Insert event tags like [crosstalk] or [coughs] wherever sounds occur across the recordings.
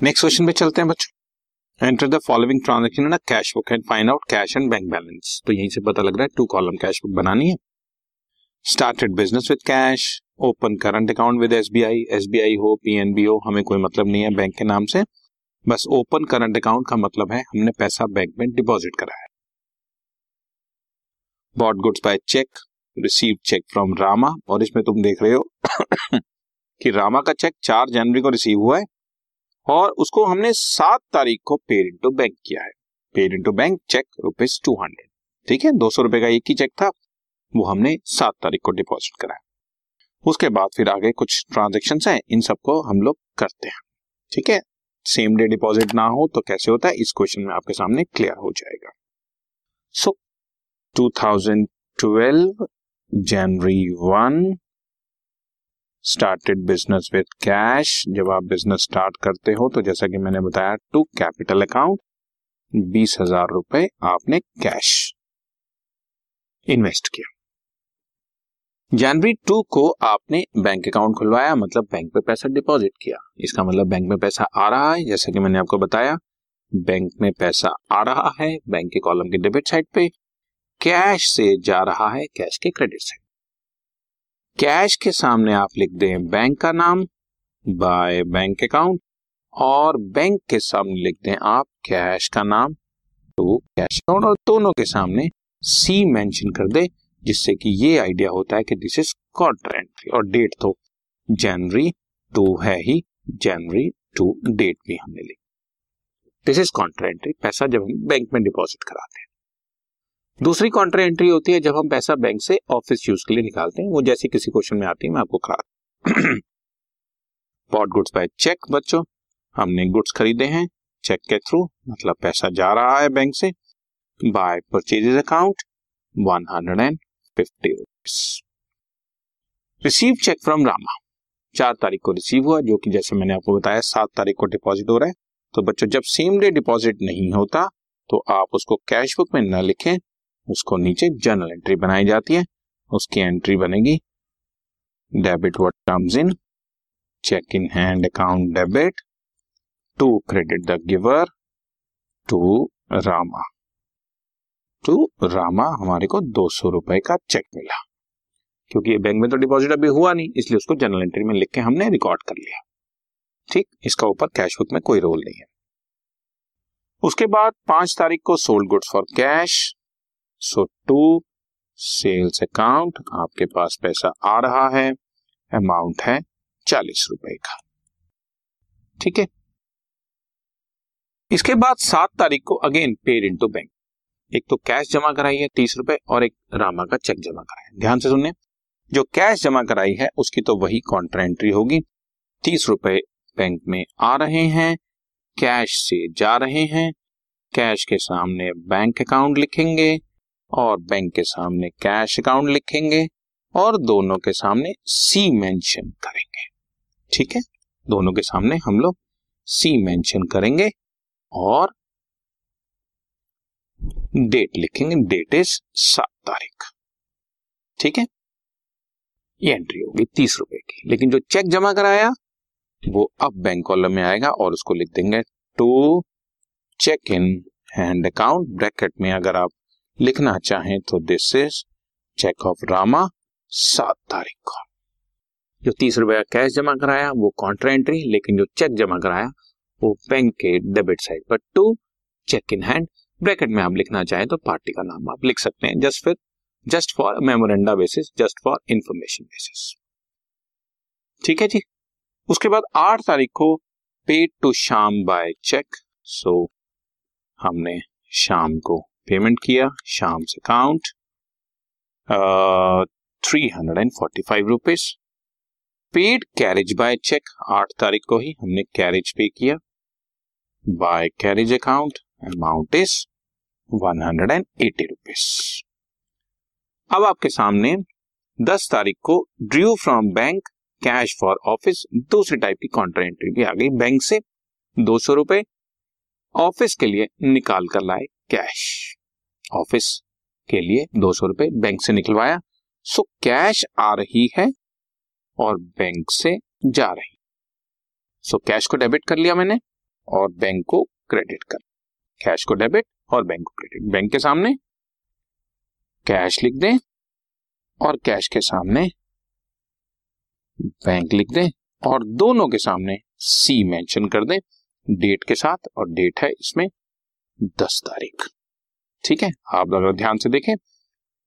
Next question पे चलते हैं बच्चों। Enter the following transaction in cash book and find out cash and bank balance तो यहीं से पता लग रहा है टू कॉलम कैश बुक बनानी है। Started business with cash open current account with S B I S B I हो पी एन बी हो, हमें कोई मतलब नहीं है बैंक के नाम से। बस ओपन करंट अकाउंट का मतलब है, हमने पैसा बैंक में डिपॉजिट कराया bought goods by cheque receive cheque from Rama और इसमें तुम देख रहे हो [coughs] कि रामा का चेक चार जनवरी को रिसीव हुआ है। और उसको हमने सात तारीख को पेड इनटू बैंक किया है। Paid into bank cheque rupees two hundred ठीक है? दो सौ रुपए का एक ही चेक था। वो हमने सात तारीख को डिपॉजिट कराया। उसके बाद फिर आगे कुछ ट्रांजेक्शन हैं इन सबको हम लोग करते हैं। ठीक है? सेम डे डिपॉजिट ना हो तो कैसे होता है? इस क्वेश्चन में आपके सामने क्लियर हो जाएगा। So so, 2012 January one started business with cash जब आप बिज़नेस स्टार्ट करते हो तो जैसा कि मैंने बताया टू कैपिटल अकाउंट बीस हज़ार रुपए आपने कैश इन्वेस्ट किया। जनवरी टू को आपने बैंक अकाउंट खुलवाया मतलब बैंक में पैसा डिपॉजिट किया। इसका मतलब बैंक में पैसा आ रहा है, जैसा कि मैंने आपको बताया बैंक में पैसा आ रहा है बैंक के कॉलम के डेबिट साइड पे कैश से जा रहा है कैश के क्रेडिट साइड कैश के सामने आप लिख दें बैंक का नाम, बाय बैंक अकाउंट, और बैंक के सामने लिख दें आप कैश का नाम तो कैश अकाउंट, और दोनों के सामने सी मेंशन कर दे, जिससे कि ये आइडिया होता है कि दिस इज़ क्वार्टर एंट्री और डेट तो जनवरी टू है ही, जनवरी टू डेट भी हमने लिखी दिस इज़ कॉन्ट्रा एंट्री पैसा जब हम बैंक में डिपॉजिट कराते हैं। दूसरी कॉन्ट्रा एंट्री होती है जब हम पैसा बैंक से ऑफ़िस यूज़ के लिए निकालते हैं। वो जैसे किसी क्वेश्चन में आती है, मैं आपको करा पॉट गुड्स बाय चेक बच्चों। हमने गुड्स खरीदे हैं चेक के थ्रू मतलब पैसा जा रहा है बैंक से। By purchases account one hundred and fifty receive cheque from Rama चार तारीख को रिसीव हुआ, जो कि जैसे मैंने आपको बताया, सात तारीख को डिपॉजिट हो रहा है। तो बच्चों, जब सेम डे डिपॉजिट नहीं होता तो आप उसको कैश बुक में न लिखें। उसको नीचे जर्नल एंट्री बनाई जाती है। उसकी एंट्री बनेगी। Debit what comes in cheque in hand account debit to credit the giver to Rama to Rama हमारे को दो सौ रुपए का चेक मिला। क्योंकि बैंक में तो डिपॉजिट अभी हुआ नहीं, इसलिए उसको जर्नल एंट्री में लिख के हमने रिकॉर्ड कर लिया। ठीक? इसका ऊपर कैश बुक में कोई रोल नहीं है। उसके बाद पाँच तारीख को sold goods for cash so to sales account आपके पास पैसा आ रहा है अमाउंट है चालीस रुपए का। ठीक है? इसके बाद सात तारीख को again paid in to bank एक तो कैश जमा कराई है तीस रुपए और एक रामा का चेक जमा कराया ध्यान से सुनने जो कैश जमा कराई है, उसकी तो वही कॉन्ट्रा एंट्री होगी। तीस रुपए बैंक में आ रहे हैं कैश से जा रहे हैं कैश के सामने बैंक अकाउंट लिखेंगे। और बैंक के सामने कैश अकाउंट लिखेंगे और दोनों के सामने सी मेंशन करेंगे। ठीक है? दोनों के सामने हम लोग सी मेंशन करेंगे और डेट लिखेंगे। डेट इज़ सात तारीख। ठीक है? ये एंट्री होगी तीस रुपए की। लेकिन जो चेक जमा कराया, वो अब बैंक कॉलम में आएगा और उसको लिख देंगे to cheque in hand account bracket में अगर आप लिखना चाहें तो this is cheque of Rama सात तारीख को। जो तीस रुपए का कैश जमा कराया, वो कॉन्ट्रा एंट्री लेकिन जो चेक जमा कराया, वो बैंक के डेबिट साइड पर to cheque in hand bracket में आप लिखना चाहें तो पार्टी का नाम आप लिख सकते हैं जस्ट फिर just for memoranda basis just for information basis ठीक है जी? उसके बाद आठ तारीख को paid to Shyam by cheque so हमने शाम को पेमेंट किया शाम से account three hundred and forty five rupees paid carriage by cheque आठ तारीख को ही हमने कैरेज पे किया। By carriage account amount is one hundred and eighty rupees अब आपके सामने दस तारीख को drew from bank cash for office दूसरी टाइप की कॉन्ट्रा एंट्री भी आ गई बैंक से। दो सौ रुपए ऑफ़िस के लिए निकाल कर लाए कैश ऑफ़िस के लिए दो सौ रुपए बैंक से निकलवाया। सो कैश आ रही है और बैंक से जा रही। सो कैश को डेबिट कर लिया मैंने और बैंक को क्रेडिट कर। कैश को डेबिट और बैंक को क्रेडिट। बैंक के सामने कैश लिख दें और कैश के सामने बैंक लिख दें और दोनों के सामने सी मेंशन कर दें। डेट के साथ और डेट है इसमें दस तारीख। ठीक है, आप अगर ध्यान से देखें।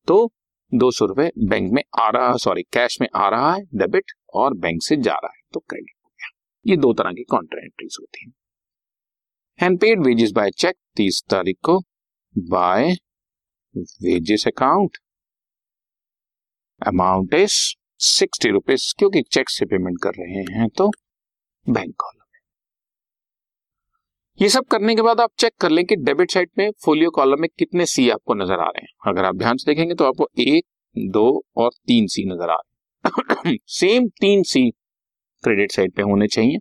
तो दो सौ रुपए बैंक में आ रहा है सॉरी कैश में आ रहा है डेबिट और बैंक से जा रहा है तो क्रेडिट हो गया। ये दो तरह की कॉन्ट्रा एंट्रीज होती हैं। And paid wages by cheque तीस तारीख को by wages account amount is sixty rupees क्योंकि चेक से पेमेंट कर रहे हैं तो बैंक कॉलम ये सब करने के बाद आप चेक कर लें कि डेबिट साइड में फोलियो कॉलम में कितने सी आपको नज़र आ रहे हैं। अगर आप ध्यान से देखेंगे तो आपको एक, दो और तीन सी नज़र आ रहे सेम [coughs] तीन सी क्रेडिट साइड पे होने चाहिए।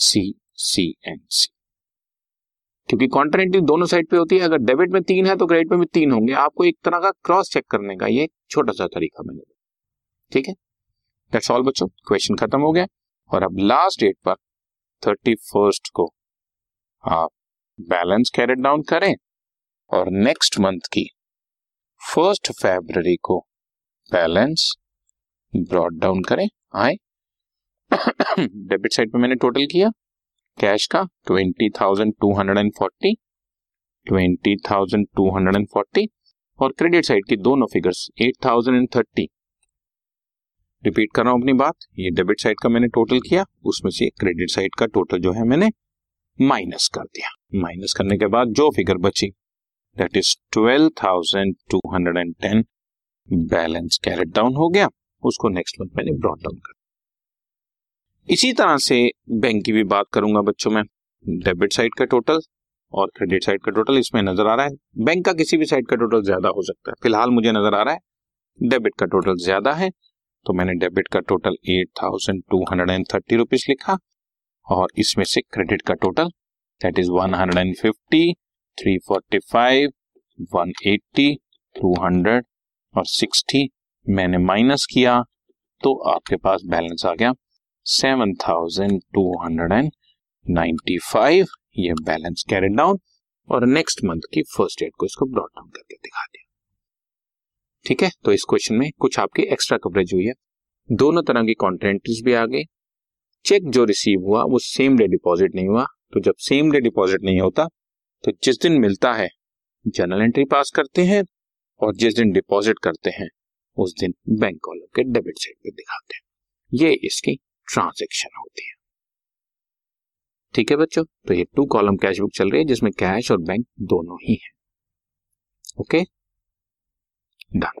सी सी एंड सी क्योंकि कॉन्ट्रेंटिव दोनों साइड पे होती है। अगर डेबिट में तीन है तो क्रेडिट में भी तीन होंगे। आपको एक तरह का क्रॉस चेक करने का ये छोटा सा तरीका मैंने ठीक है? दैट्स ऑल बच्चों। क्वेश्चन खत्म हो गया। और अब लास्ट डेट पर थर्टी फ़र्स्ट को आप बैलेंस कैरेट डाउन करें और नेक्स्ट मंथ की फ़र्स्ट फेब्रवरी को बैलेंस ब्रॉड डाउन करें। आए। [coughs] डेबिट साइड पे मैंने टोटल किया। कैश का twenty thousand two hundred and forty twenty thousand two hundred and forty और क्रेडिट साइड की दोनों figures eight thousand and thirty repeat कर रहा हूँ अपनी बात। ये डेबिट साइड का मैंने टोटल किया। उसमें से क्रेडिट साइड का टोटल जो है मैंने माइनस कर दिया। माइनस करने के बाद जो फिगर बची that is twelve thousand two hundred and ten balance carried down हो गया। उसको नेक्स्ट मंथ मैंने ब्रॉड डाउन कर इसी तरह से बैंक की भी बात करूँगा बच्चों में। डेबिट साइड का टोटल और क्रेडिट साइड का टोटल इसमें नज़र आ रहा है। बैंक का किसी भी साइड का टोटल ज़्यादा हो सकता है। फ़िलहाल मुझे नज़र आ रहा है डेबिट का टोटल ज़्यादा है। तो मैंने डेबिट का total eight thousand two hundred and thirty rupees लिखा। और इसमें से क्रेडिट का total that is one hundred and fifty three forty five one eighty two hundred और सिक्सटी मैंने माइनस किया तो आपके पास बैलेंस आ गया seven thousand two hundred and ninety five ये बैलेंस कैरी डाउन और नेक्स्ट मंथ की फ़र्स्ट डेट को इसको ब्रॉड डाउन करके दिखा दिया। ठीक है? तो इस क्वेश्चन में कुछ आपकी एक्स्ट्रा कवरेज हुई है। दोनों तरह की कॉन्ट्रेंट्रीज भी आ गई। चेक जो रिसीव हुआ वो सेम डे डिपॉजिट नहीं हुआ। तो जब सेम डे डिपॉजिट नहीं होता तो जिस दिन मिलता है जर्नल एंट्री पास करते हैं और जिस दिन डिपॉजिट करते हैं, उस दिन बैंक कॉलम के डेबिट साइड पे दिखाते हैं। ये इसकी ट्रांजेक्शन होती है। ठीक है बच्चों? तो ये टू कॉलम कैश बुक चल रही है, जिसमें कैश और बैंक दोनों ही है। Okay done